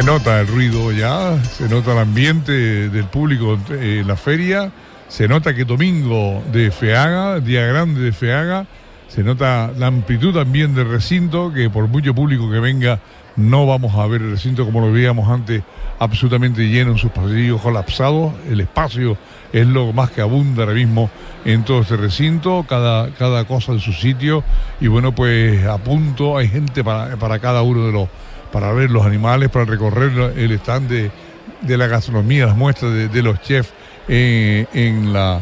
Se nota el ruido ya, se nota el ambiente del público en la feria, se nota que domingo de Feaga, día grande de Feaga, se nota la amplitud también del recinto, que por mucho público que venga no vamos a ver el recinto como lo veíamos antes, absolutamente lleno en sus pasillos colapsados. El espacio es lo más que abunda ahora mismo en todo este recinto, cada, cada cosa en su sitio. Y bueno, pues a punto hay gente para, para cada uno de los, para ver los animales, para recorrer el stand de, la gastronomía, las muestras de, los chefs eh, en, la,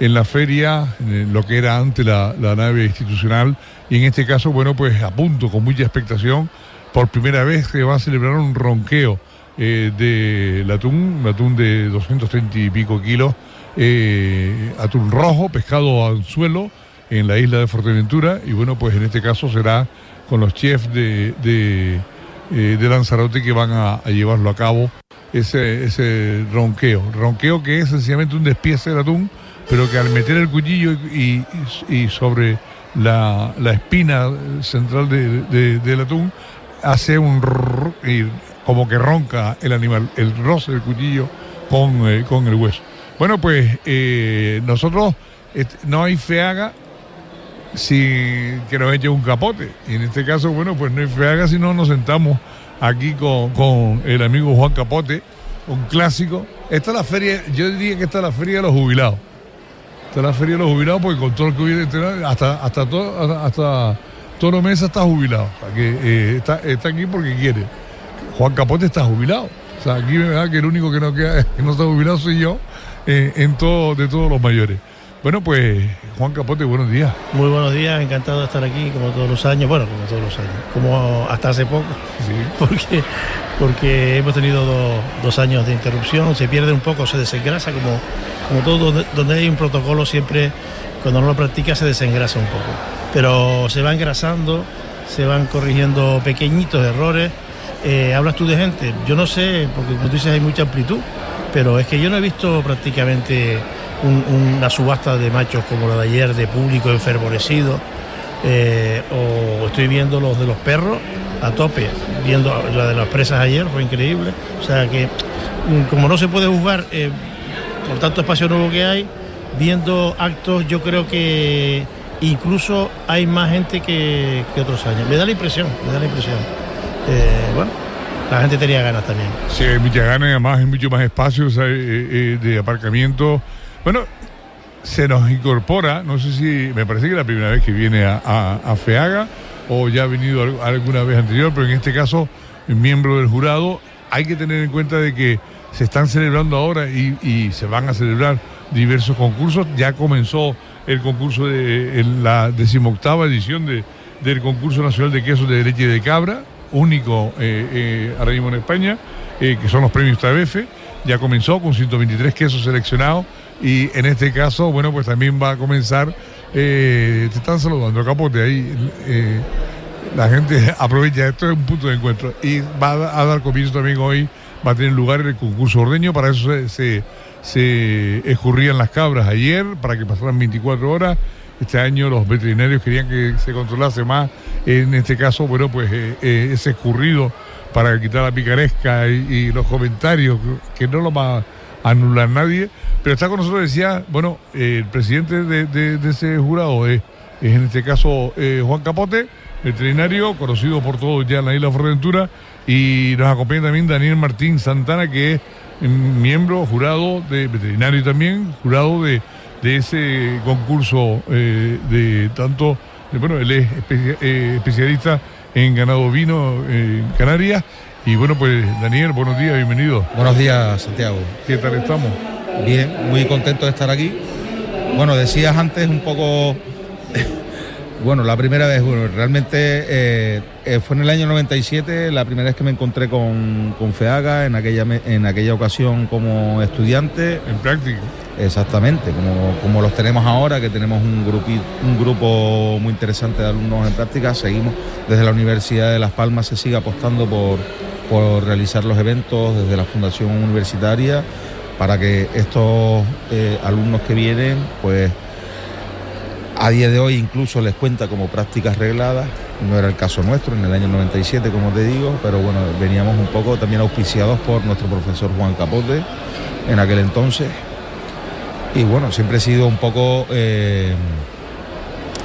en la feria, lo que era antes la, la nave institucional. Y en este caso, bueno, pues a punto, con mucha expectación por primera vez se va a celebrar un ronqueo eh, del atún, un atún de 230 y pico kilos, eh, atún rojo, pescado al suelo en la isla de Fuerteventura y bueno, pues en este caso será con los chefs de, de, eh, Lanzarote que van a, llevarlo a cabo ese, ese ronqueo. Ronqueo que es sencillamente un despiece del atún, pero que al meter el cuchillo y, sobre la, espina central del atún hace un y como que ronca el animal, el roce del cuchillo con, eh, con el hueso. Bueno, pues eh, nosotros no hay feaga si que nos eche un capote. Y en este caso, bueno, pues no hay feaga si no nos sentamos aquí con, con el amigo Juan Capote, un clásico. Esta es la feria, yo diría que esta es la feria de los jubilados. Esta es la feria de los jubilados porque con todo el que hubiera hasta, hasta, todo, hasta Toro Mesa está jubilado, que, eh, está, está, aquí porque quiere. Juan Capote está jubilado. O sea, aquí me da que el único que no, queda, que no está jubilado soy yo eh, en todo, de todos los mayores. Bueno, pues Juan Capote, buenos días. Muy buenos días, encantado de estar aquí como todos los años, bueno, como todos los años, como hasta hace poco, sí. porque, porque hemos tenido dos, años de interrupción, se pierde un poco, se desengrasa, como, como todo donde hay un protocolo siempre, cuando no lo practica se desengrasa un poco pero se va engrasando, se van corrigiendo pequeñitos errores. Eh, hablas tú de gente, yo no sé, porque como tú dices hay mucha amplitud, pero es que yo no he visto prácticamente una subasta de machos como la de ayer, de público enfervorecido, eh, o estoy viendo los de los perros a tope, viendo la de las presas ayer, fue increíble. O sea que, mm, como no se puede juzgar eh, por tanto espacio nuevo que hay, viendo actos, yo creo que incluso hay más gente que, otros años. Me da la impresión, me da la impresión. Eh, bueno, la gente tenía ganas también. Sí, hay muchas ganas, además hay mucho más espacios eh, de aparcamiento. Bueno, se nos incorpora, no sé si, me parece que es la primera vez que viene a, FEAGA o ya ha venido alguna vez anterior, pero en este caso, miembro del jurado, hay que tener en cuenta de que se están celebrando ahora y, se van a celebrar diversos concursos. Ya comenzó el concurso de la decimoctava edición de, del concurso nacional de quesos de leche de cabra, único eh, eh, ahora mismo en España, eh, que son los premios TABF. Ya comenzó con 123 quesos seleccionados y en este caso, bueno, pues también va a comenzar, te están saludando, Capote, ahí la gente aprovecha, esto es un punto de encuentro y va a, dar comienzo también hoy, va a tener lugar el concurso ordeño, para eso se se escurrían las cabras ayer para que pasaran 24 horas. Este año los veterinarios querían que se controlase más, en este caso, bueno, pues eh, eh, ese escurrido para quitar la picaresca y, los comentarios, que no lo anular nadie. Pero está con nosotros, decía, bueno, el presidente de, ese jurado es, en este caso eh, Juan Capote, veterinario, conocido por todos ya en la isla Fuerteventura, y nos acompaña también Daniel Martín Santana, que es miembro jurado de veterinario también, jurado de, de ese concurso eh, de tanto, bueno, él es eh, especialista en ganado vino en Canarias. Y bueno, pues Daniel, buenos días, bienvenido. Buenos días, Santiago. ¿Qué tal estamos? Bien, muy contento de estar aquí. Bueno, decías antes un poco bueno, la primera vez, bueno, realmente eh, eh, fue en el año 97 la primera vez que me encontré con, FEAGA, en aquella, en aquella ocasión como estudiante. En práctica. Exactamente, como, como los tenemos ahora, que tenemos un, un grupo muy interesante de alumnos en práctica, seguimos desde la Universidad de Las Palmas, se sigue apostando por, por realizar los eventos desde la Fundación Universitaria para que estos eh, alumnos que vienen, pues a día de hoy incluso les cuenta como prácticas regladas, no era el caso nuestro en el año 97 como te digo, pero bueno, veníamos un poco también auspiciados por nuestro profesor Juan Capote en aquel entonces. Y bueno, siempre he sido un poco eh,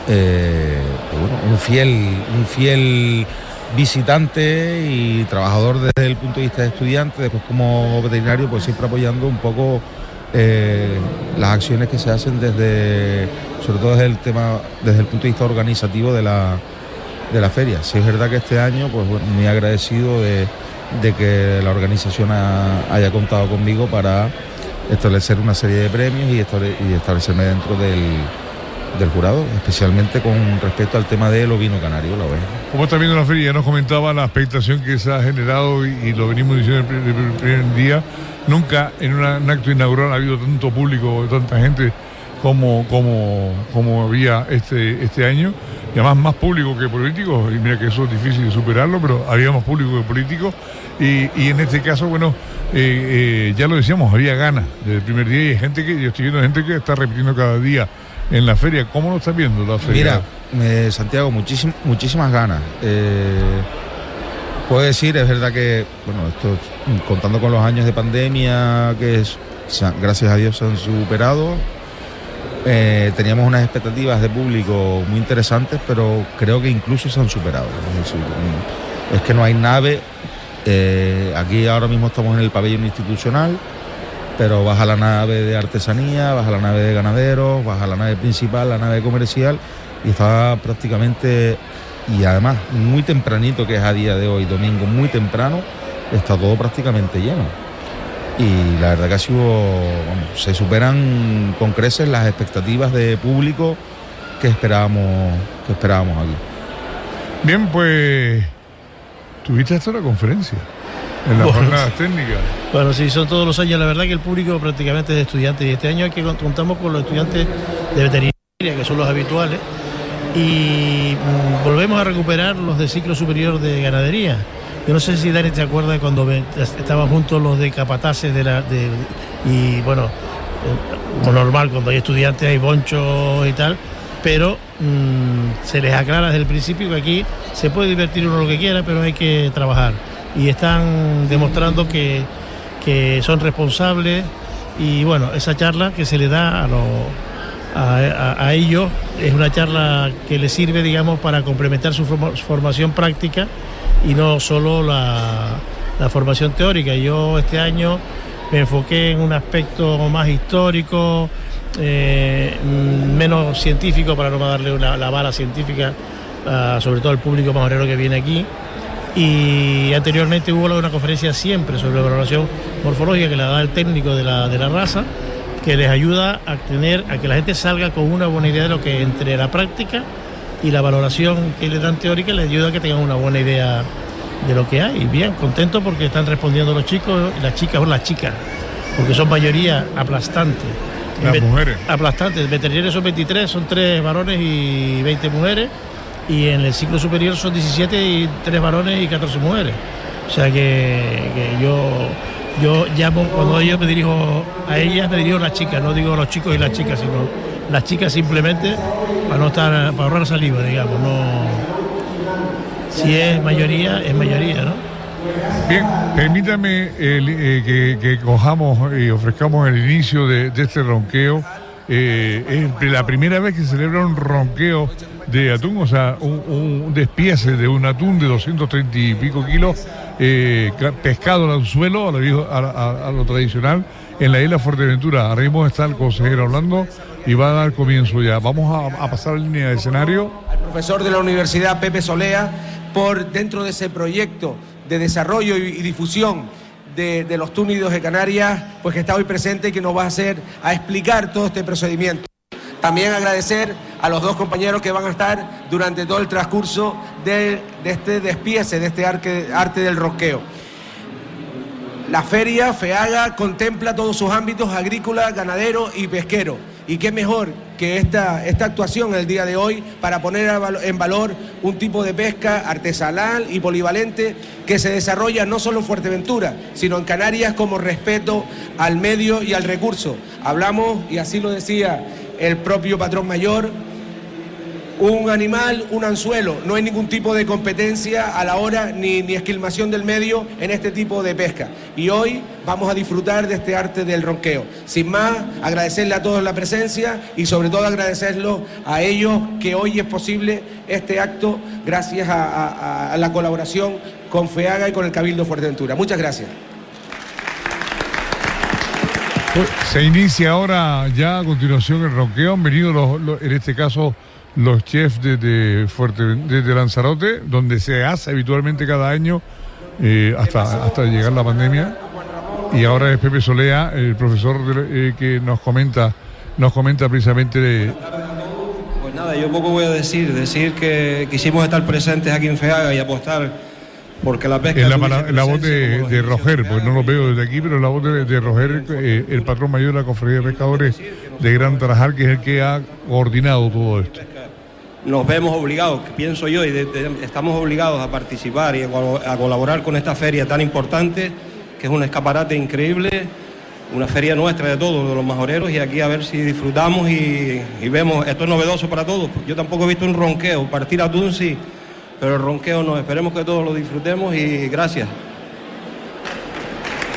eh, pues un fiel, un fiel visitante y trabajador desde el punto de vista de estudiante, después como veterinario, pues siempre apoyando un poco eh, las acciones que se hacen desde, sobre todo desde el tema, desde el punto de vista organizativo de la, de la feria. Si es verdad que este año, pues muy agradecido de, que la organización haya contado conmigo para establecer una serie de premios y, establecerme dentro del, del jurado, especialmente con respecto al tema del ovino canario, la oveja. Como está viendo la feria, ya nos comentaba la expectación que se ha generado y, lo venimos diciendo el primer día Nunca en un acto inaugural ha habido tanto público, tanta gente como, como, como había este, este año. Y además más público que político, y mira que eso es difícil de superarlo, pero había más público que político. Y, en este caso, bueno, eh, eh, ya lo decíamos, había ganas desde el primer día y hay gente que, yo estoy viendo gente que está repitiendo cada día en la feria. ¿Cómo lo estás viendo la feria? Mira, eh, Santiago, muchísimas ganas puedo decir, es verdad que, bueno, esto contando con los años de pandemia que gracias a Dios se han superado, eh, teníamos unas expectativas de público muy interesantes, pero creo que incluso se han superado. Es, que no hay nave, eh, aquí ahora mismo estamos en el pabellón institucional, pero baja la nave de artesanía, baja la nave de ganaderos, baja la nave principal, la nave comercial, y está prácticamente y además muy tempranito, que es a día de hoy, domingo, muy temprano, está todo prácticamente lleno. Y la verdad que ha sido, se superan con creces las expectativas de público que esperábamos, que esperábamos aquí. Bien, pues tuviste hasta la conferencia en las jornadas técnicas. Bueno, sí, son todos los años. La verdad que el público prácticamente es de estudiantes y este año que contamos con los estudiantes de veterinaria, que son los habituales y mm, volvemos a recuperar los de ciclo superior de ganadería. Yo no sé si Dani te acuerdas cuando estaban juntos los de capataces de la de, y bueno, como normal cuando hay estudiantes hay bonchos y tal, pero mm, se les aclara desde el principio que aquí se puede divertir uno lo que quiera, pero hay que trabajar y están demostrando que, que son responsables y bueno, esa charla que se le da a los a, ellos. Es una charla que les sirve, digamos, para complementar su formación práctica y no solo la, formación teórica. Yo este año me enfoqué en un aspecto más histórico, eh, menos científico, para no darle la vara científica, sobre todo al público majorero que viene aquí. Y anteriormente hubo una conferencia siempre sobre la valoración morfológica que la da el técnico de la, de la raza que les ayuda a tener, a que la gente salga con una buena idea de lo que entre la práctica y la valoración que le dan teórica les ayuda a que tengan una buena idea de lo que hay. Bien, contento porque están respondiendo los chicos, las chicas o las chicas, porque son mayoría aplastante. Las mujeres. Aplastantes. Veterinarios son 23, son 3 varones y 20 mujeres. Y en el ciclo superior son 17 y 3 varones y 14 mujeres. O sea que, yo yo llamo, cuando yo me dirijo a ellas, me dirijo a las chicas, no digo los chicos y las chicas, sino las chicas simplemente para no estar, para ahorrar saliva, digamos, no. Si es mayoría, es mayoría, ¿no? Bien, permítame eh, que, cojamos y ofrezcamos el inicio de, este ronqueo. Eh, es la primera vez que celebra un ronqueo de atún, o sea, un, despiece de un atún de 230 y pico kilos, eh, pescado al suelo, a lo, tradicional, en la isla Fuerteventura. Mismo está el consejero hablando y va a dar comienzo ya. Vamos a, pasar a la línea de escenario. Al profesor de la Universidad Pepe Solea, por dentro de ese proyecto de desarrollo y, difusión de, de, los túnidos de Canarias, pues que está hoy presente y que nos va a hacer a explicar todo este procedimiento. También agradecer a los dos compañeros que van a estar durante todo el transcurso de, este despiece, de este arte, del roqueo. La feria FEAGA contempla todos sus ámbitos agrícola, ganadero y pesquero. Y qué mejor que esta, esta actuación el día de hoy para poner en valor un tipo de pesca artesanal y polivalente que se desarrolla no solo en Fuerteventura, sino en Canarias como respeto al medio y al recurso. Hablamos, y así lo decía el propio patrón mayor, un animal, un anzuelo. No hay ningún tipo de competencia a la hora ni, ni esquilmación del medio en este tipo de pesca. Y hoy vamos a disfrutar de este arte del ronqueo. Sin más, agradecerle a todos la presencia y sobre todo agradecerlo a ellos que hoy es posible este acto gracias a, la colaboración con FEAGA y con el Cabildo Fuerteventura. Muchas gracias. Pues, se inicia ahora ya a continuación el ronqueo. Han venido en este caso los chefs de, Fuerte, de, Lanzarote, donde se hace habitualmente cada año eh, hasta, hasta llegar la pandemia. Y ahora es Pepe Solea, el profesor eh, que nos comenta, nos comenta precisamente de, Pues nada, yo poco voy a decir, decir que quisimos estar presentes aquí en FEAGA y apostar porque la pesca... Es la, voz de, Roger, pues no lo veo desde aquí, pero la voz de, Roger, eh, el patrón mayor de la Cofradía de Pescadores de Gran Tarajal, que es el que ha coordinado todo esto. Nos vemos obligados, pienso yo, y estamos obligados a participar y a, colaborar con esta feria tan importante, que es un escaparate increíble, una feria nuestra de todos, de los majoreros, y aquí a ver si disfrutamos y, vemos, esto es novedoso para todos. Yo tampoco he visto un ronqueo, partir a Tunsi pero el ronqueo no. Esperemos que todos lo disfrutemos y gracias.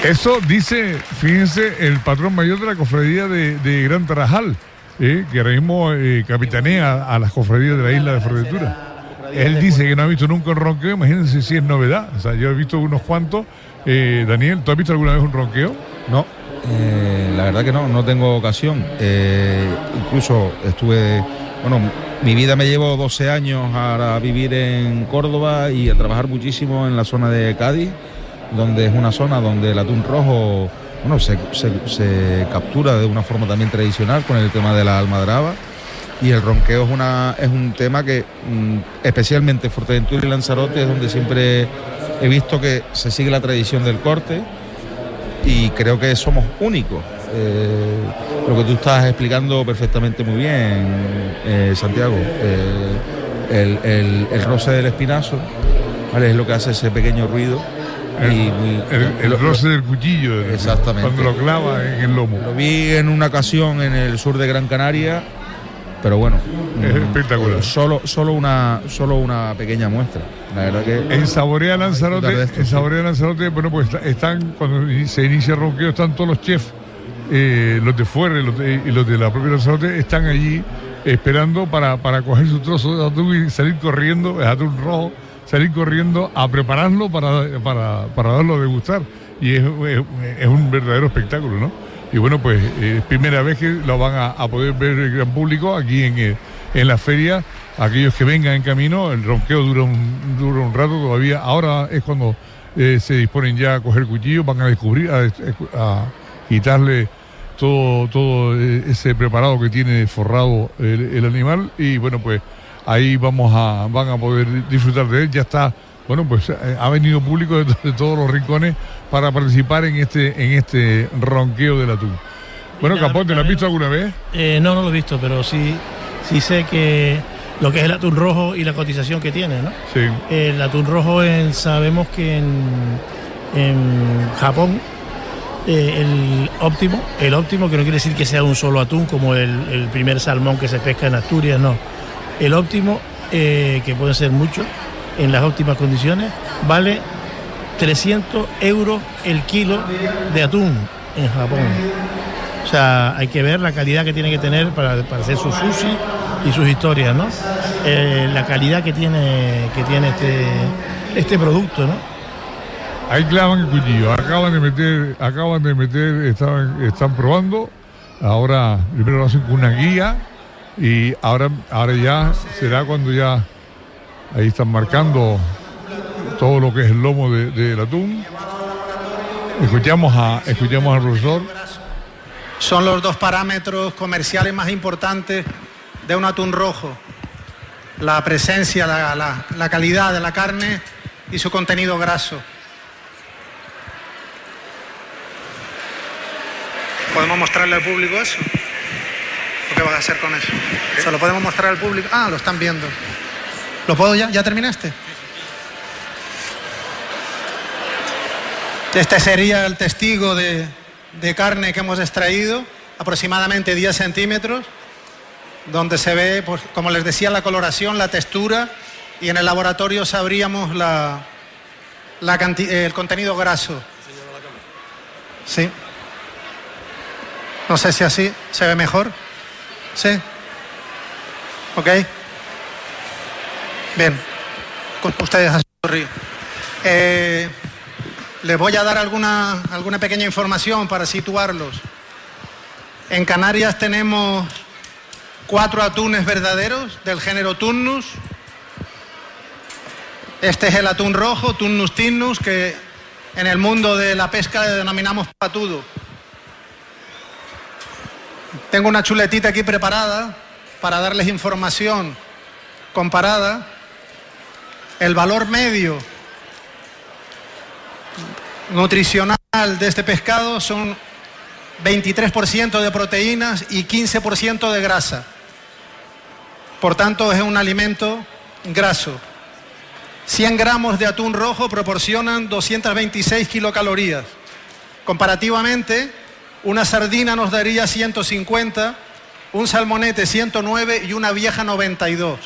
Eso dice, fíjense, el patrón mayor de la cofradía de, Gran Tarajal, eh, que ahora mismo eh, capitanea a las cofradías de la isla de Fuerteventura. Él dice que no ha visto nunca un ronqueo, imagínense si es novedad. O sea, yo he visto unos cuantos. Eh, Daniel, ¿tú has visto alguna vez un ronqueo? No, la verdad que no, no tengo ocasión. incluso estuve, bueno, mi vida me llevó 12 años a vivir en Córdoba y a trabajar muchísimo en la zona de Cádiz, donde es una zona donde el atún rojo bueno, se, captura de una forma también tradicional con el tema de la almadraba. Y el ronqueo es, una, es un tema que, mm, especialmente Fuerteventura y Lanzarote, es donde siempre he visto que se sigue la tradición del corte y creo que somos únicos. Eh, lo que tú estás explicando perfectamente muy bien, eh, Santiago. Eh, el, roce del espinazo es lo que hace ese pequeño ruido. El, roce del cuchillo, exactamente. cuando lo clava en el lomo. Lo vi en una ocasión en el sur de Gran Canaria, pero bueno, es mm, espectacular. Solo, solo, una, solo una pequeña muestra. La verdad que en Saborea Lanzarote, en Saborea Lanzarote, bueno, pues están cuando se inicia el ronqueo están todos los chefs eh, los de fuera y los de, la propia Lanzarote están allí esperando para, para coger su trozo de atún y salir corriendo, es atún rojo, salir corriendo a prepararlo para, para, para darlo a degustar. Y es, un verdadero espectáculo, ¿no? Y bueno, pues es primera vez que lo van a, poder ver el gran público aquí en, eh, en la feria. Aquellos que vengan en camino, el ronqueo dura un, dura un rato todavía. Ahora es cuando eh, se disponen ya a coger cuchillo, van a descubrir, a quitarle todo, todo ese preparado que tiene forrado el, animal y bueno pues ahí vamos a van a poder disfrutar de él ya está bueno pues eh, ha venido público de, todos los rincones para participar en este en este ronqueo del atún bueno Capote ¿lo has visto alguna vez? Eh, no no lo he visto pero sí sí sé que lo que es el atún rojo y la cotización que tiene ¿no? sí el atún rojo en, sabemos que en, en Japón eh, el óptimo, el óptimo, que no quiere decir que sea un solo atún como el, primer salmón que se pesca en Asturias, no. El óptimo, eh, que puede ser mucho, en las óptimas condiciones, vale 300 euros el kilo de atún en Japón. O sea, hay que ver la calidad que tiene que tener para, hacer su sushi y sus historias, ¿no? Eh, la calidad que tiene, que tiene este, este producto, ¿no? Ahí clavan el cuchillo, acaban de meter, acaban de meter, están, están probando. Ahora primero lo hacen con una guía y ahora, ahora ya será cuando ya ahí están marcando todo lo que es el lomo del de, atún. Escuchamos, a, escuchamos al profesor. Son los dos parámetros comerciales más importantes de un atún rojo. La presencia, la, la calidad de la carne y su contenido graso. ¿Podemos mostrarle al público eso? Qué vas a hacer con eso? ¿Se lo podemos mostrar al público? Ah, lo están viendo. ¿Lo puedo ya? ¿Ya terminaste? Este sería el testigo de, carne que hemos extraído, aproximadamente 10 centímetros. donde se ve, pues, como les decía, la coloración, la textura y en el laboratorio sabríamos la, el contenido graso. Sí. No sé si así se ve mejor. Sí. Ok. Bien. Ustedes así. Eh, les voy a dar alguna, alguna pequeña información para situarlos. En Canarias tenemos cuatro atunes verdaderos del género Tunnus. Este es el atún rojo, Tunnus tinnus, que en el mundo de la pesca le denominamos patudo. Tengo una chuletita aquí preparada para darles información comparada. El valor medio nutricional de este pescado son 23% de proteínas y 15% de grasa. Por tanto, es un alimento graso. 100 gramos de atún rojo proporcionan 226 kilocalorías. Comparativamente, una sardina nos daría 150, un salmonete 109 y una vieja 92.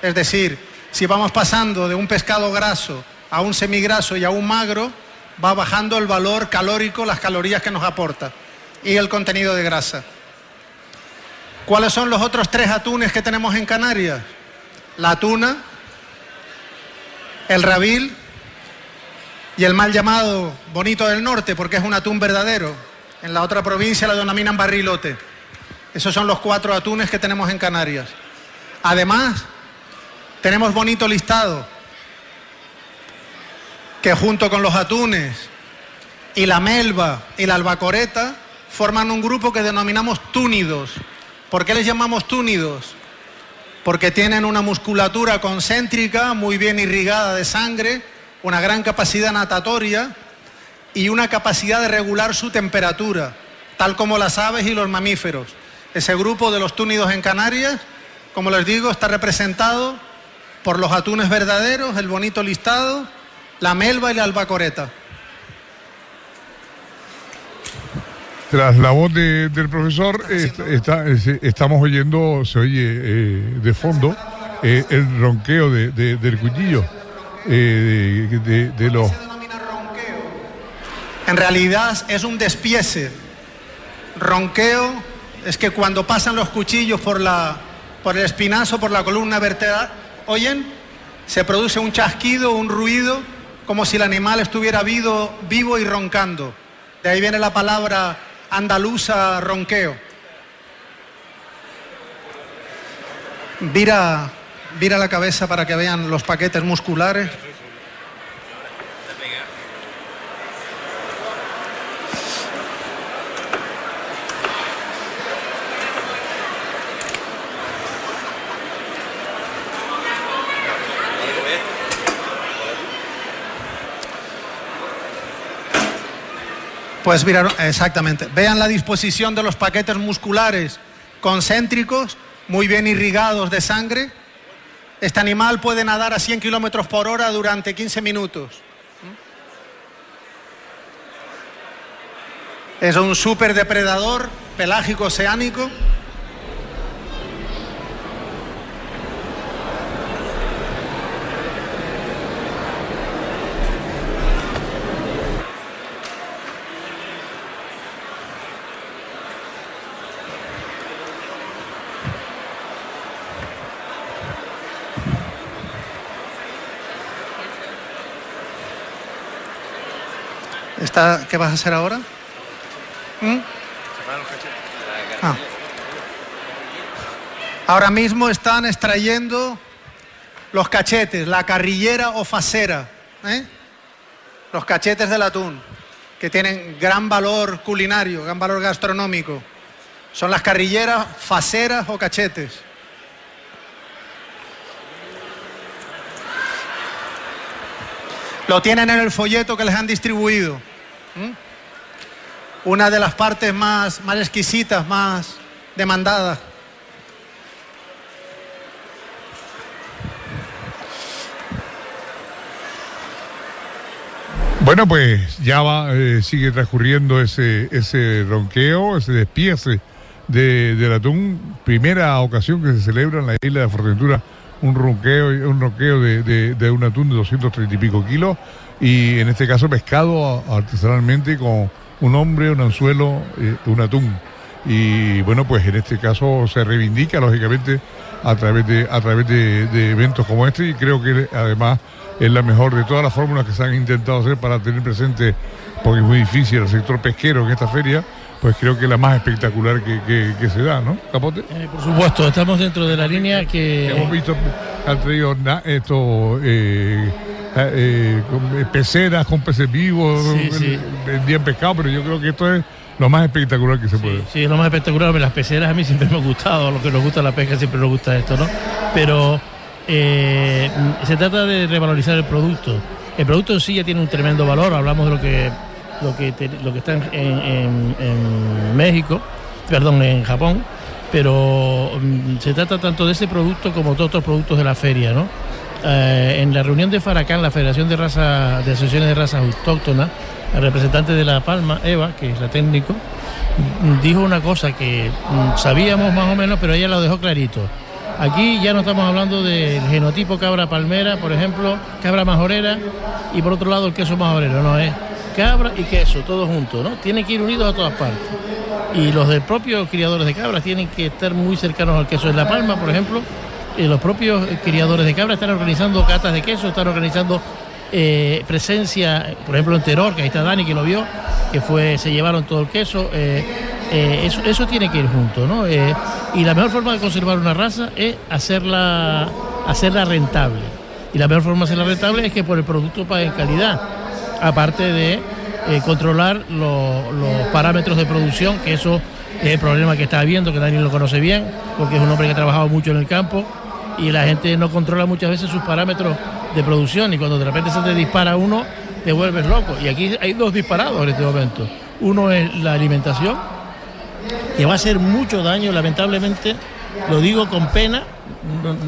Es decir, si vamos pasando de un pescado graso a un semigraso y a un magro, va bajando el valor calórico, las calorías que nos aporta y el contenido de grasa. ¿Cuáles son los otros tres atunes que tenemos en Canarias? La tuna, el rabil y el mal llamado bonito del norte, porque es un atún verdadero. En la otra provincia lo denominan barrilote. Esos son los cuatro atunes que tenemos en Canarias. Además, tenemos bonito listado, que junto con los atunes y la melva y la albacoreta forman un grupo que denominamos túnidos. ¿Por qué les llamamos túnidos? Porque tienen una musculatura concéntrica muy bien irrigada de sangre, una gran capacidad natatoria y una capacidad de regular su temperatura, tal como las aves y los mamíferos. Ese grupo de los túnidos en Canarias, como les digo, está representado por los atunes verdaderos, el bonito listado, la melva y la albacoreta. Tras la voz del profesor, estamos oyendo, se oye eh, de fondo, eh, el ronqueo del cuchillo, eh, de, los... En realidad es un despiece. Ronqueo es que cuando pasan los cuchillos por, la, por el espinazo, por la columna vertebral, ¿oyen? Se produce un chasquido, un ruido, como si el animal estuviera vivo, vivo y roncando. De ahí viene la palabra andaluza ronqueo. Vira, vira la cabeza para que vean los paquetes musculares. Pues mira, exactamente. Vean la disposición de los paquetes musculares concéntricos, muy bien irrigados de sangre. Este animal puede nadar a 100 kilómetros por hora durante 15 minutos. Es un superdepredador pelágico oceánico ¿Qué vas a hacer ahora? ¿Mm? Ah. Ahora mismo están extrayendo los cachetes, la carrillera o facera, ¿eh? los cachetes del atún, que tienen gran valor culinario, gran valor gastronómico. Son las carrilleras, faceras o cachetes. Lo tienen en el folleto que les han distribuido. ¿Mm? Una de las partes más, más exquisitas, más demandadas. Bueno, pues ya va, eh, sigue transcurriendo ese, ese ronqueo, ese despiece de, del atún, primera ocasión que se celebra en la isla de Fuerteventura un ronqueo, un ronqueo de, de, un atún de 230 y pico kilos y en este caso pescado artesanalmente con un hombre, un anzuelo, eh, un atún. Y bueno, pues en este caso se reivindica lógicamente a través de a través de, eventos como este y creo que además es la mejor de todas las fórmulas que se han intentado hacer para tener presente, porque es muy difícil el sector pesquero en esta feria, pues creo que es la más espectacular que, se da, ¿no? Capote. Eh, por supuesto, estamos dentro de la línea que... Hemos visto, han traído esto, eh, eh, peceras con peces vivos, vendían pescado, pero yo creo que esto es lo más espectacular que se puede. Sí, es lo más espectacular. Las peceras a mí siempre me han gustado, a los que nos gusta la pesca siempre nos gusta esto, ¿no? Pero eh, se trata de revalorizar el producto. El producto en sí ya tiene un tremendo valor, hablamos de lo que, lo que, lo que está en, México, perdón, en Japón, pero mm, se trata tanto de ese producto como de otros productos de la feria, ¿no? Eh, en la reunión de Faracán, la Federación de, Raza, de Asociaciones de Razas Autóctonas, el representante de La Palma, Eva, que es la técnico, mm, dijo una cosa que mm, sabíamos más o menos, pero ella lo dejó clarito. Aquí ya no estamos hablando del genotipo cabra palmera, por ejemplo, cabra majorera y por otro lado el queso majorero, no es cabra y queso, todo junto, ¿no? Tienen que ir unidos a todas partes. Y los del propio criadores de cabras tienen que estar muy cercanos al queso. En La Palma, por ejemplo, eh, los propios criadores de cabras están organizando catas de queso, están organizando eh, presencia, por ejemplo en Teror, que ahí está Dani que lo vio, que fue, se llevaron todo el queso. Eh, eso, eso, tiene que ir junto, ¿no? y la mejor forma de conservar una raza es hacerla, hacerla rentable. Y la mejor forma de hacerla rentable es que por el producto paguen calidad, aparte de controlar los parámetros de producción, que eso es el problema que está habiendo, que Dani lo conoce bien, porque es un hombre que ha trabajado mucho en el campo y la gente no controla muchas veces sus parámetros de producción y cuando de repente se te dispara uno, te vuelves loco. Y aquí hay dos disparados en este momento. Uno es la alimentación, que va a hacer mucho daño, lamentablemente, lo digo con pena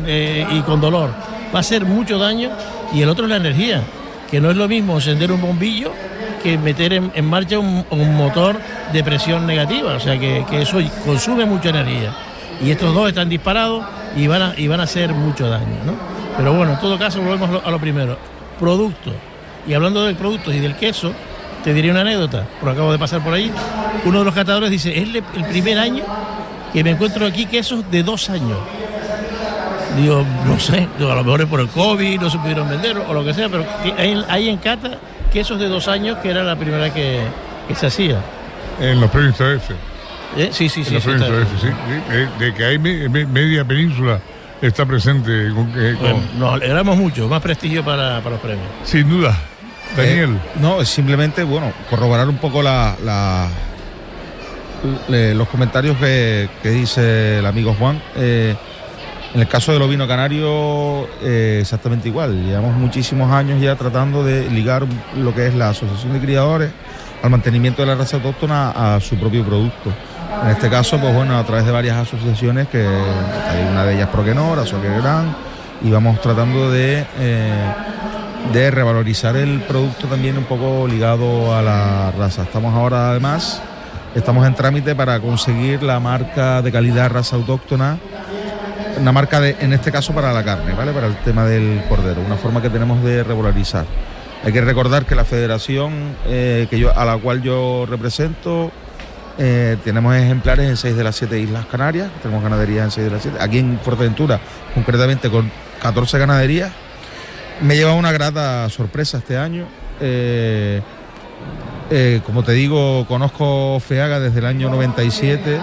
eh, y con dolor, va a hacer mucho daño. Y el otro es la energía, que no es lo mismo encender un bombillo que meter en, marcha un, motor de presión negativa, o sea que, que eso consume mucha energía. Y estos dos están disparados y van a, y van a hacer mucho daño. ¿no? Pero bueno, en todo caso, volvemos a lo primero. Producto. Y hablando de productos y del queso, te diré una anécdota, porque acabo de pasar por ahí. Uno de los catadores dice, es el primer año que me encuentro aquí quesos de dos años. Digo, no sé, a lo mejor es por el COVID, no se pudieron vender o lo que sea, pero hay, en Cata quesos de dos años que era la primera que, que se hacía. En los premios TF. ¿Eh? Sí, sí, sí. sí, De, que hay media península está presente. Con, nos alegramos mucho, más prestigio para, los premios. Sin duda. Daniel. Eh, no, simplemente, bueno, corroborar un poco la, los comentarios que, dice el amigo Juan. Eh, en el caso del ovino canario, exactamente igual. Llevamos muchísimos años ya tratando de ligar lo que es la Asociación de Criadores al mantenimiento de la raza autóctona a su propio producto. En este caso, pues bueno, a través de varias asociaciones, que hay una de ellas Proquenor, Gran, y vamos tratando de, eh, de revalorizar el producto también un poco ligado a la raza. Estamos ahora además, estamos en trámite para conseguir la marca de calidad raza autóctona, una marca de, en este caso para la carne, ¿vale? Para el tema del cordero, una forma que tenemos de regularizar. Hay que recordar que la federación eh, que yo, a la cual yo represento eh, tenemos ejemplares en seis de las siete islas Canarias, tenemos ganaderías en seis de las siete. Aquí en Fuerteventura, concretamente con 14 ganaderías. Me lleva una grata sorpresa este año. Eh, como te digo, conozco FEAGA desde el año 97.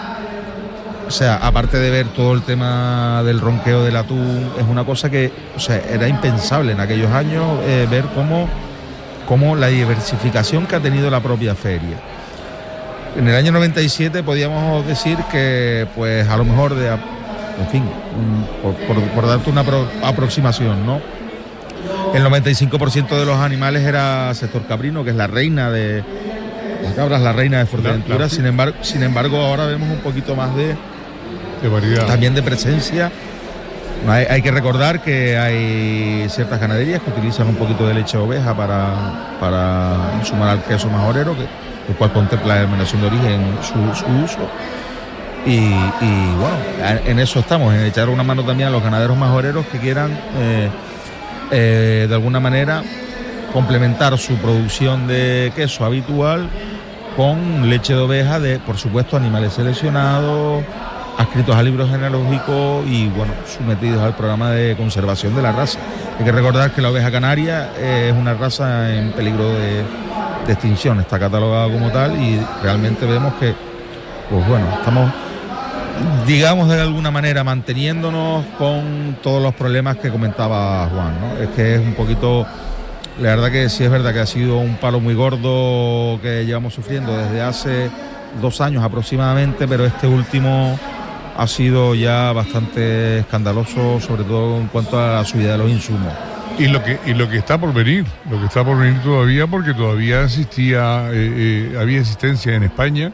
O sea, aparte de ver todo el tema del ronqueo del atún, es una cosa que o sea, era impensable en aquellos años ver cómo, cómo la diversificación que ha tenido la propia feria en el año 97 podíamos decir que, pues a lo mejor de, en fin, mm, por, darte una aproximación, ¿no? El 95% de los animales era sector caprino, que es la reina de las cabras, la reina de Fuerteventura. Sin embargo, sin embargo, ahora vemos un poquito más de. También de presencia. Hay, que recordar que hay ciertas ganaderías que utilizan un poquito de leche de oveja para, para sumar al queso majorero, que el cual contempla la denominación de origen, su, uso. Y, bueno, en eso estamos, en echar una mano también a los ganaderos majoreros que quieran eh, eh, de alguna manera complementar su producción de queso habitual con leche de oveja de, por supuesto, animales seleccionados, adscritos a libros genealógicos y, bueno, sometidos al programa de conservación de la raza. Hay que recordar que la oveja canaria es una raza en peligro de, extinción, está catalogada como tal y realmente vemos que, pues bueno, estamos digamos de alguna manera manteniéndonos con todos los problemas que comentaba Juan. Es que es un poquito, la verdad que sí es verdad que ha sido un palo muy gordo que llevamos sufriendo desde hace dos años aproximadamente, pero este último ha sido ya bastante escandaloso, sobre todo en cuanto a la subida de los insumos. Y lo que y lo que está por venir, lo que está por venir todavía, porque todavía existía, eh, eh, había existencia en España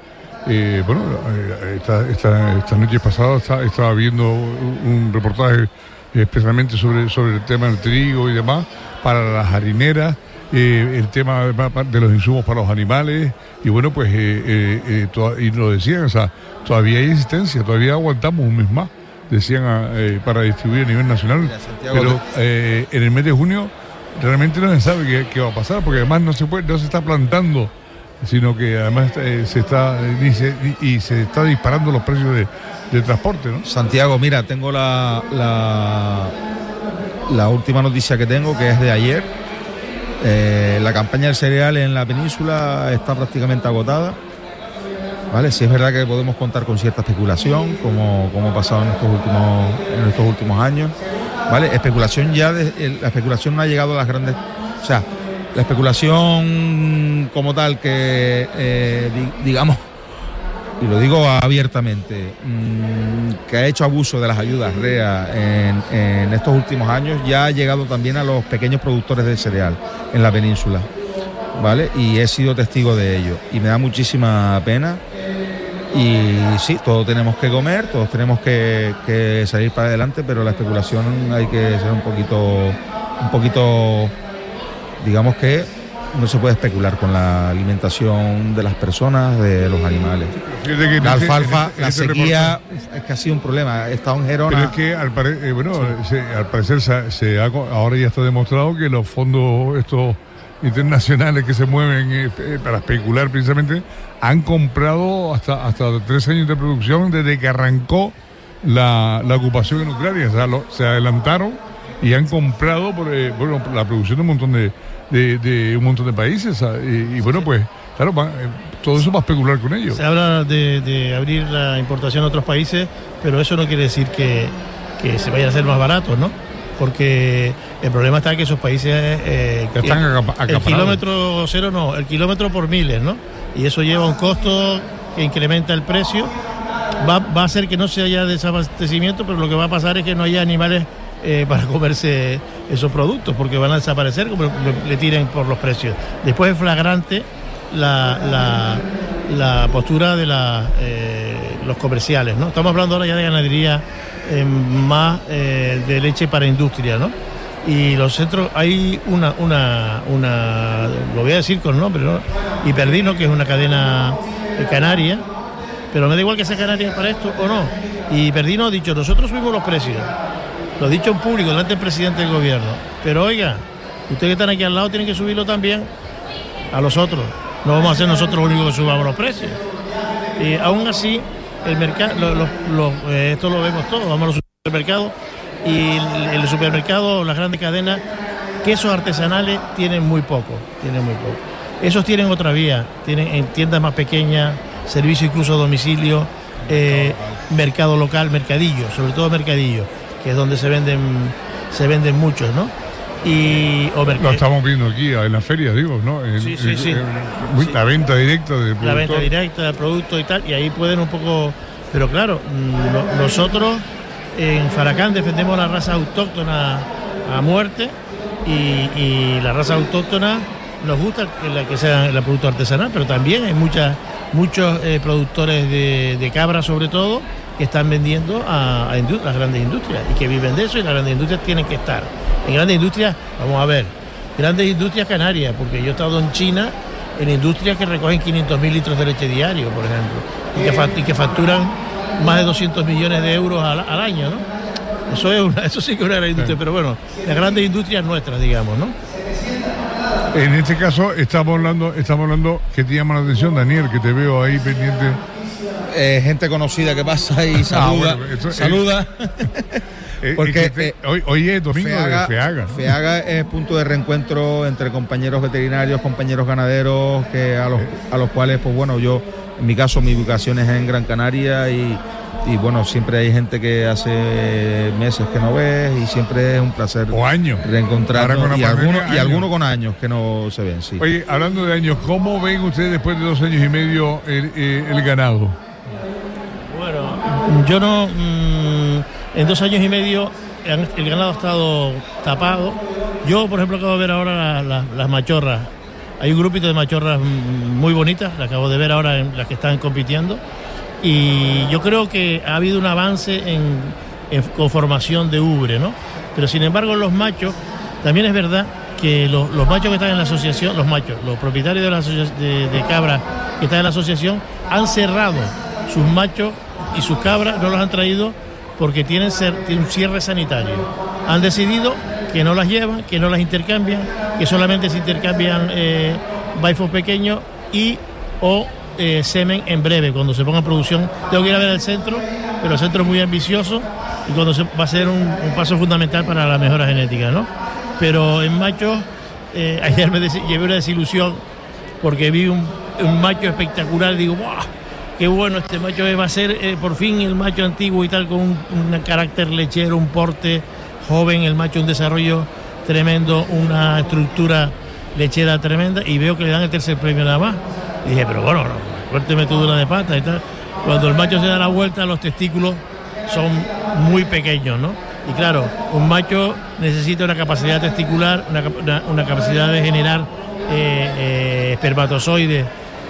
eh, bueno, eh, esta, esta, noche pasada estaba viendo un reportaje especialmente sobre, sobre el tema del trigo y demás, para las harineras, eh, el tema de los insumos para los animales, y bueno, pues, y lo decían, o sea, todavía hay existencia, todavía aguantamos un mes más, decían para distribuir a nivel nacional, pero en el mes de junio realmente no se sabe qué, qué, va a pasar, porque además no se puede, no se está plantando sino que además eh, se está y se, está disparando los precios de, transporte, ¿no? Santiago, mira, tengo la, la, última noticia que tengo, que es de ayer. Eh, la campaña del cereal en la península está prácticamente agotada. ¿Vale? Sí es verdad que podemos contar con cierta especulación, como, como ha pasado en estos últimos, en estos últimos años. ¿Vale? Especulación ya, la especulación no ha llegado a las grandes. O sea, la especulación como tal que, eh, digamos, y lo digo abiertamente, mm, que ha hecho abuso de las ayudas REA en, estos últimos años, ya ha llegado también a los pequeños productores de cereal en la península. ¿Vale? Y he sido testigo de ello. Y me da muchísima pena. Y sí, todos tenemos que comer, todos tenemos que, que salir para adelante, pero la especulación hay que ser un poquito, un poquito digamos que no se puede especular con la alimentación de las personas, de los animales. La alfalfa, la sequía es que ha sido un problema. He estado en Gerona. Pero es que al, eh, bueno, al parecer se, ahora ya está demostrado que los fondos estos internacionales que se mueven eh, eh, para especular precisamente han comprado hasta, hasta tres años de producción desde que arrancó la, ocupación en Ucrania. O sea, se adelantaron y han comprado por, bueno, la producción de un montón de de, un montón de países. Ah, y, bueno, pues claro, eh, todo eso va a especular con ellos. Se habla de, abrir la importación a otros países, pero eso no quiere decir que, se vaya a hacer más barato, ¿no? Porque el problema está que esos países... Eh, están el kilómetro cero no, el kilómetro por miles, ¿no? Y eso lleva un costo que incrementa el precio. Va, va a hacer que no se haya desabastecimiento, pero lo que va a pasar es que no haya animales eh, para comerse esos productos, porque van a desaparecer como le, tiren por los precios. Después es flagrante la, la, postura de la, eh, los comerciales. ¿no? Estamos hablando ahora ya de ganadería eh, más de leche para industria, ¿no? Y los centros, hay una, una, una, lo voy a decir con nombre, ¿no? Hiperdino, que es una cadena canaria, pero me da igual que sea canaria para esto o no. Y Perdino ha dicho, nosotros subimos los precios. Lo he dicho en público, delante del presidente del gobierno. Pero oiga, ustedes que están aquí al lado tienen que subirlo también a los otros. No vamos a ser nosotros los únicos que subamos los precios. Y aún así, el mercado, eh, esto lo vemos todos, vamos a los supermercados y el, supermercado, las grandes cadenas, quesos artesanales tienen muy poco, tienen muy poco. Esos tienen otra vía, tienen en tiendas más pequeñas, servicio incluso a domicilio, eh, mercado local, mercadillo, sobre todo mercadillo que es donde se venden, se venden muchos, ¿no? Y Lo estamos viendo aquí en la feria, digo, ¿no? sí, sí, sí. La venta directa del producto. La venta directa del producto y tal, y ahí pueden un poco... Pero claro, mm, nosotros en Faracán defendemos la raza autóctona a muerte y, la raza autóctona nos gusta que, que sea el producto artesanal, pero también hay muchas, muchos eh, productores de, de cabra sobre todo que están vendiendo a, las grandes industrias y que viven de eso y las grandes industrias tienen que estar. En grandes industrias, vamos a ver, grandes industrias canarias, porque yo he estado en China en industrias que recogen 500.000 litros de leche diario, por ejemplo, y que, facturan más de 200 millones de euros al, año, ¿no? Eso, es una, eso sí que es una gran industria, pero bueno, las grandes industrias nuestras, digamos, ¿no? En este caso estamos hablando, estamos hablando, que te llama la atención, Daniel, que te veo ahí pendiente. Eh, gente conocida que pasa y ah, saluda. saluda. Porque eh, hoy, es domingo de FEAGA. FEAGA es punto de reencuentro entre compañeros veterinarios, compañeros ganaderos, que a los, a los cuales, pues bueno, yo, en mi caso, mi ubicación es en Gran Canaria y, bueno, siempre hay gente que hace meses que no ves y siempre es un placer o años reencontrarnos y, algunos, y algunos con años que no se ven, sí. Oye, hablando de años, ¿cómo ven ustedes después de dos años y medio el, eh, el ganado? Bueno, yo no... Mm, en dos años y medio el ganado ha estado tapado. Yo, por ejemplo, acabo de ver ahora las machorras. Hay un grupito de machorras muy bonitas, las acabo de ver ahora en las que están compitiendo. Y yo creo que ha habido un avance en, conformación de ubre, ¿no? Pero sin embargo, los machos, también es verdad que los, machos que están en la asociación, los machos, los propietarios de, la de, de cabras que están en la asociación, han cerrado sus machos y sus cabras, no los han traído porque tienen, un cierre sanitario. Han decidido que no las llevan, que no las intercambian, que solamente se intercambian eh, baifos pequeños y o eh, semen en breve, cuando se ponga en producción. Tengo que ir a ver el centro, pero el centro es muy ambicioso y cuando se, va a ser un, paso fundamental para la mejora genética, ¿no? Pero en machos, eh, ayer me llevé una desilusión porque vi un, macho espectacular, digo, ¡buah! qué bueno, este macho va a ser eh, por fin el macho antiguo y tal, con un, carácter lechero, un porte joven, el macho un desarrollo tremendo, una estructura lechera tremenda, y veo que le dan el tercer premio nada más. Y dije, pero bueno, fuerte metedura de pata y tal. Cuando el macho se da la vuelta, los testículos son muy pequeños, ¿no? Y claro, un macho necesita una capacidad testicular, una, capacidad de generar eh, eh, espermatozoides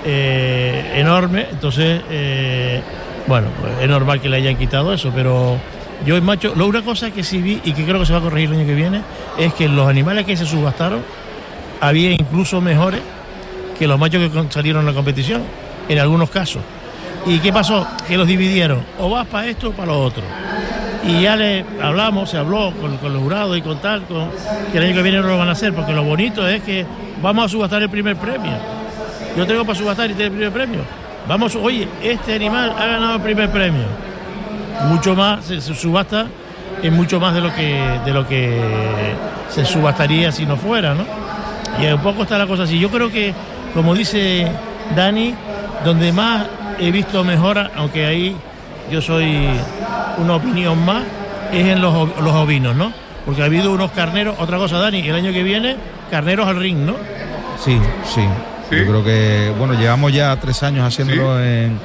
eh, enorme, entonces, eh, bueno, pues es normal que le hayan quitado eso, pero yo en macho, lo una cosa que sí vi y que creo que se va a corregir el año que viene, es que los animales que se subastaron había incluso mejores que los machos que salieron a la competición, en algunos casos. ¿Y qué pasó? Que los dividieron, o vas para esto o para lo otro. Y ya le hablamos, se habló con, los jurados y con tal, con, que el año que viene no lo van a hacer, porque lo bonito es que vamos a subastar el primer premio yo tengo para subastar y tiene el primer premio. Vamos, oye, este animal ha ganado el primer premio. Mucho más, se, subasta es mucho más de lo que de lo que se subastaría si no fuera, ¿no? Y un poco está la cosa así. Yo creo que, como dice Dani, donde más he visto mejora, aunque ahí yo soy una opinión más, es en los, los ovinos, ¿no? Porque ha habido unos carneros, otra cosa, Dani, el año que viene, carneros al ring, ¿no? Sí, sí. Yo creo que, bueno, llevamos ya tres años haciéndolo en,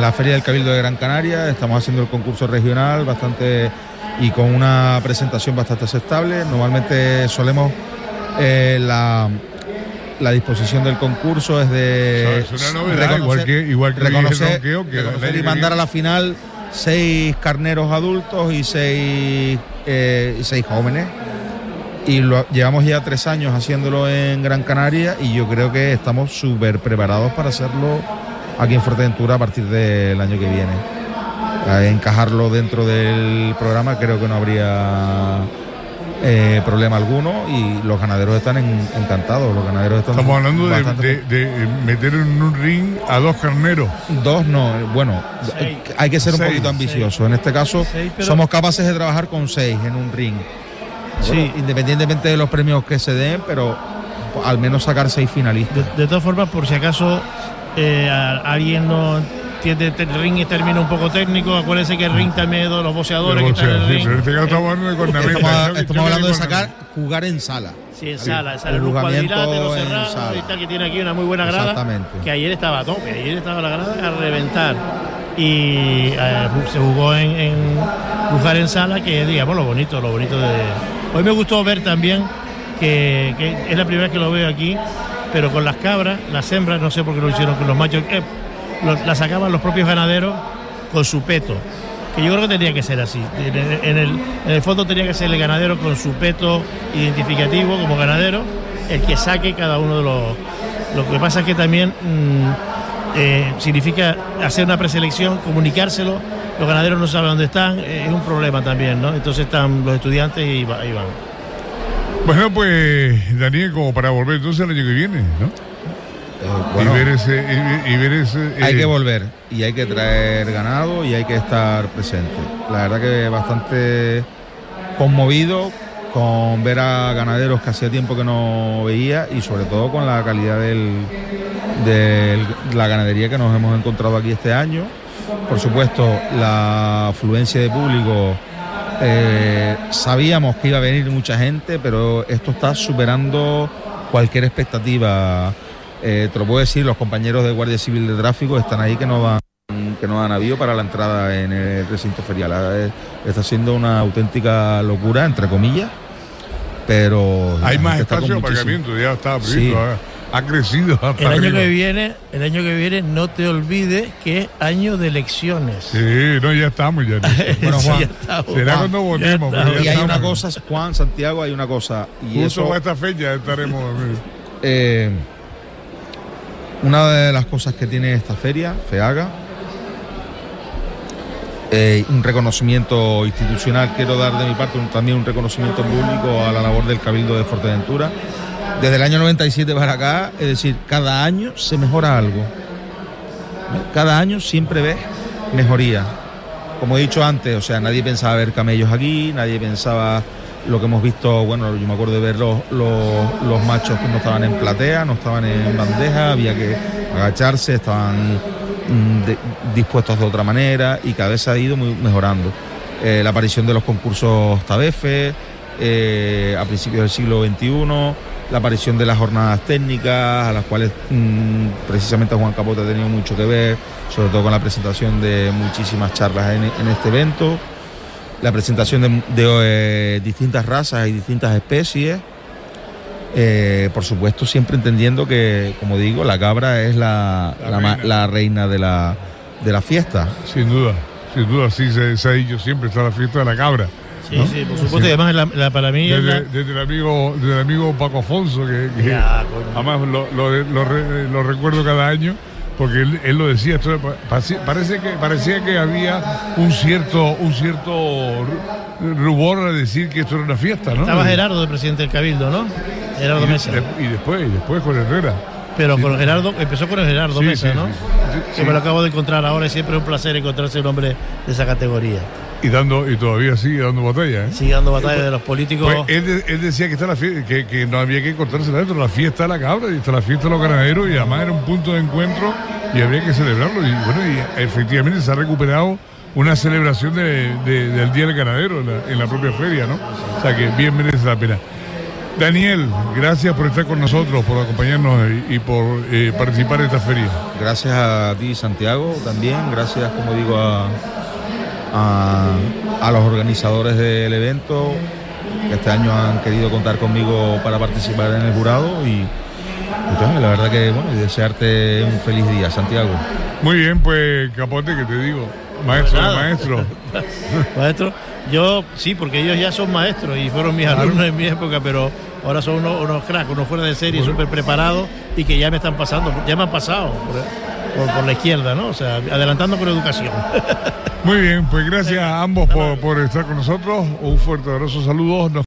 la Feria del Cabildo de Gran Canaria, estamos haciendo el concurso regional bastante y con una presentación bastante aceptable. Normalmente solemos eh, la, la disposición del concurso es de es una novedad, igual que, igual que reconocer, y mandar a la final seis carneros adultos y seis, eh, seis jóvenes y lo, llevamos ya tres años haciéndolo en Gran Canaria y yo creo que estamos súper preparados para hacerlo aquí en Fuerteventura a partir del año que viene. encajarlo dentro del programa creo que no habría eh, problema alguno y los ganaderos están encantados. Los ganaderos Estamos hablando de, meter en un ring a dos carneros. Dos no, bueno, hay que ser un poquito ambicioso. En este caso, somos capaces de trabajar con seis en un ring sí. independientemente de los premios que se den, pero al menos sacar seis finalistas. De, todas formas, por si acaso eh, alguien no tiene el ring y termina un poco técnico, acuérdense que el ring también es de los boxeadores que están en el ring. estamos hablando de sacar, jugar en sala. Sí, en sala, en luz cuadrilátero cerrado y tal, que tiene aquí una muy buena grada. Exactamente. Que ayer estaba a tope, ayer estaba la grada a reventar. Y eh, se jugó en, en jugar en sala, que es, digamos, lo bonito, lo bonito de, Hoy me gustó ver también que, es la primera vez que lo veo aquí, pero con las cabras, las hembras, no sé por qué lo hicieron con los machos, eh, las sacaban los propios ganaderos con su peto. Que yo creo que tendría que ser así. En el, fondo tenía que ser el ganadero con su peto identificativo como ganadero, el que saque cada uno de los. Lo que pasa es que también mm, eh, significa hacer una preselección, comunicárselo, los ganaderos no saben dónde están, eh, es un problema también, ¿no? Entonces están los estudiantes y ahí van. Bueno, pues Daniel, como para volver entonces el año que viene, ¿no? Bueno, y ver ese. y- y ver ese, hay eh, que volver y hay que traer ganado y hay que estar presente. La verdad que bastante conmovido con ver a ganaderos que hacía tiempo que no veía y sobre todo con la calidad del, de la ganadería que nos hemos encontrado aquí este año. Por supuesto, la afluencia de público, eh, sabíamos que iba a venir mucha gente, pero esto está superando cualquier expectativa. Eh, te lo puedo decir, los compañeros de Guardia Civil de Tráfico están ahí que no dan que no dan avío para la entrada en el recinto ferial. Eh, Está siendo una auténtica locura, entre comillas, pero Hay más espacio de aparcamiento, ya está Sí. ha, ha crecido. hasta El año arriba. que viene, el año que viene, no te olvides que es año de elecciones. Sí, no, ya estamos ya. Bueno, Sí, Juan, ya estamos. Será Juan, cuando votemos. pero Y hay una cosa, Juan, Santiago, hay una cosa, y Justo eso para esta fecha estaremos. Eh, una de las cosas que tiene esta feria, FEAGA, eh, un reconocimiento institucional, quiero dar de mi parte también un reconocimiento público a la labor del Cabildo de Fuerteventura. Desde el año 97 para acá, es decir, cada año se mejora algo. Cada año siempre ves mejoría. Como he dicho antes, o sea, nadie pensaba ver camellos aquí, nadie pensaba lo que hemos visto, bueno, yo me acuerdo de ver los, los, machos que no estaban en platea, no estaban en bandeja, había que agacharse, estaban mm, dispuestos de otra manera y cada vez ha ido muy- mejorando. Eh, la aparición de los concursos TABEFE eh, a principios del siglo XXI, la aparición de las jornadas técnicas, a las cuales mm, precisamente Juan Capote ha tenido mucho que ver, sobre todo con la presentación de muchísimas charlas en este evento, la presentación de, de, eh, distintas razas y distintas especies. Eh, por supuesto, siempre entendiendo que, como digo, la cabra es la, La la ma- reina. la reina de la, de la fiesta. Sin duda, sin duda, sí se, se ha dicho siempre, está la fiesta de la cabra. Sí, ¿no? sí, por supuesto. Y además, la, la- para mí. la- Desde, el amigo, desde el amigo Paco Afonso, que, que Ya, coño. además lo, lo- lo re- lo recuerdo cada año, porque él, él lo decía, esto pa- parece, que, parecía que había un cierto, un cierto ru- rubor a decir que esto era una fiesta, ¿no? Estaba Gerardo de presidente del Cabildo, ¿no? Gerardo y, Mesa. y después, y después con Herrera. Pero con Gerardo, empezó con el Gerardo Sí, Mesa, sí, ¿no? sí, Que me lo acabo de encontrar ahora y siempre es un placer encontrarse un hombre de esa categoría. Y dando, y todavía sigue dando batalla, ¿eh? Sigue dando batalla de los políticos. Pues él, de- él decía que, está la fie- que, que no había que cortarse dentro, la fiesta de la cabra y está la fiesta de los ganaderos y además era un punto de encuentro y habría que celebrarlo. Y bueno, y efectivamente se ha recuperado una celebración de- de- del Día del Ganadero en la, en la propia feria, ¿no? O sea que bien merece la pena. Daniel, gracias por estar con nosotros, por acompañarnos y, y por eh, participar en esta feria. Gracias a ti, Santiago, también. Gracias, como digo, a, a, a los organizadores del evento que este año han querido contar conmigo para participar en el jurado. Y, la verdad que, bueno, y desearte un feliz día, Santiago. Muy bien, pues Capote, que te digo, maestro, maestro. Maestro, yo sí, porque ellos ya son maestros y fueron mis alumnos en mi época, pero ahora son unos, unos cracks, unos fuera de serie, súper preparados y que ya me están pasando, ya me han pasado por- por la izquierda, ¿no? O sea, adelantando con educación. Muy bien, pues gracias a ambos por, por estar con nosotros. Un fuerte abrazo, saludos. Nos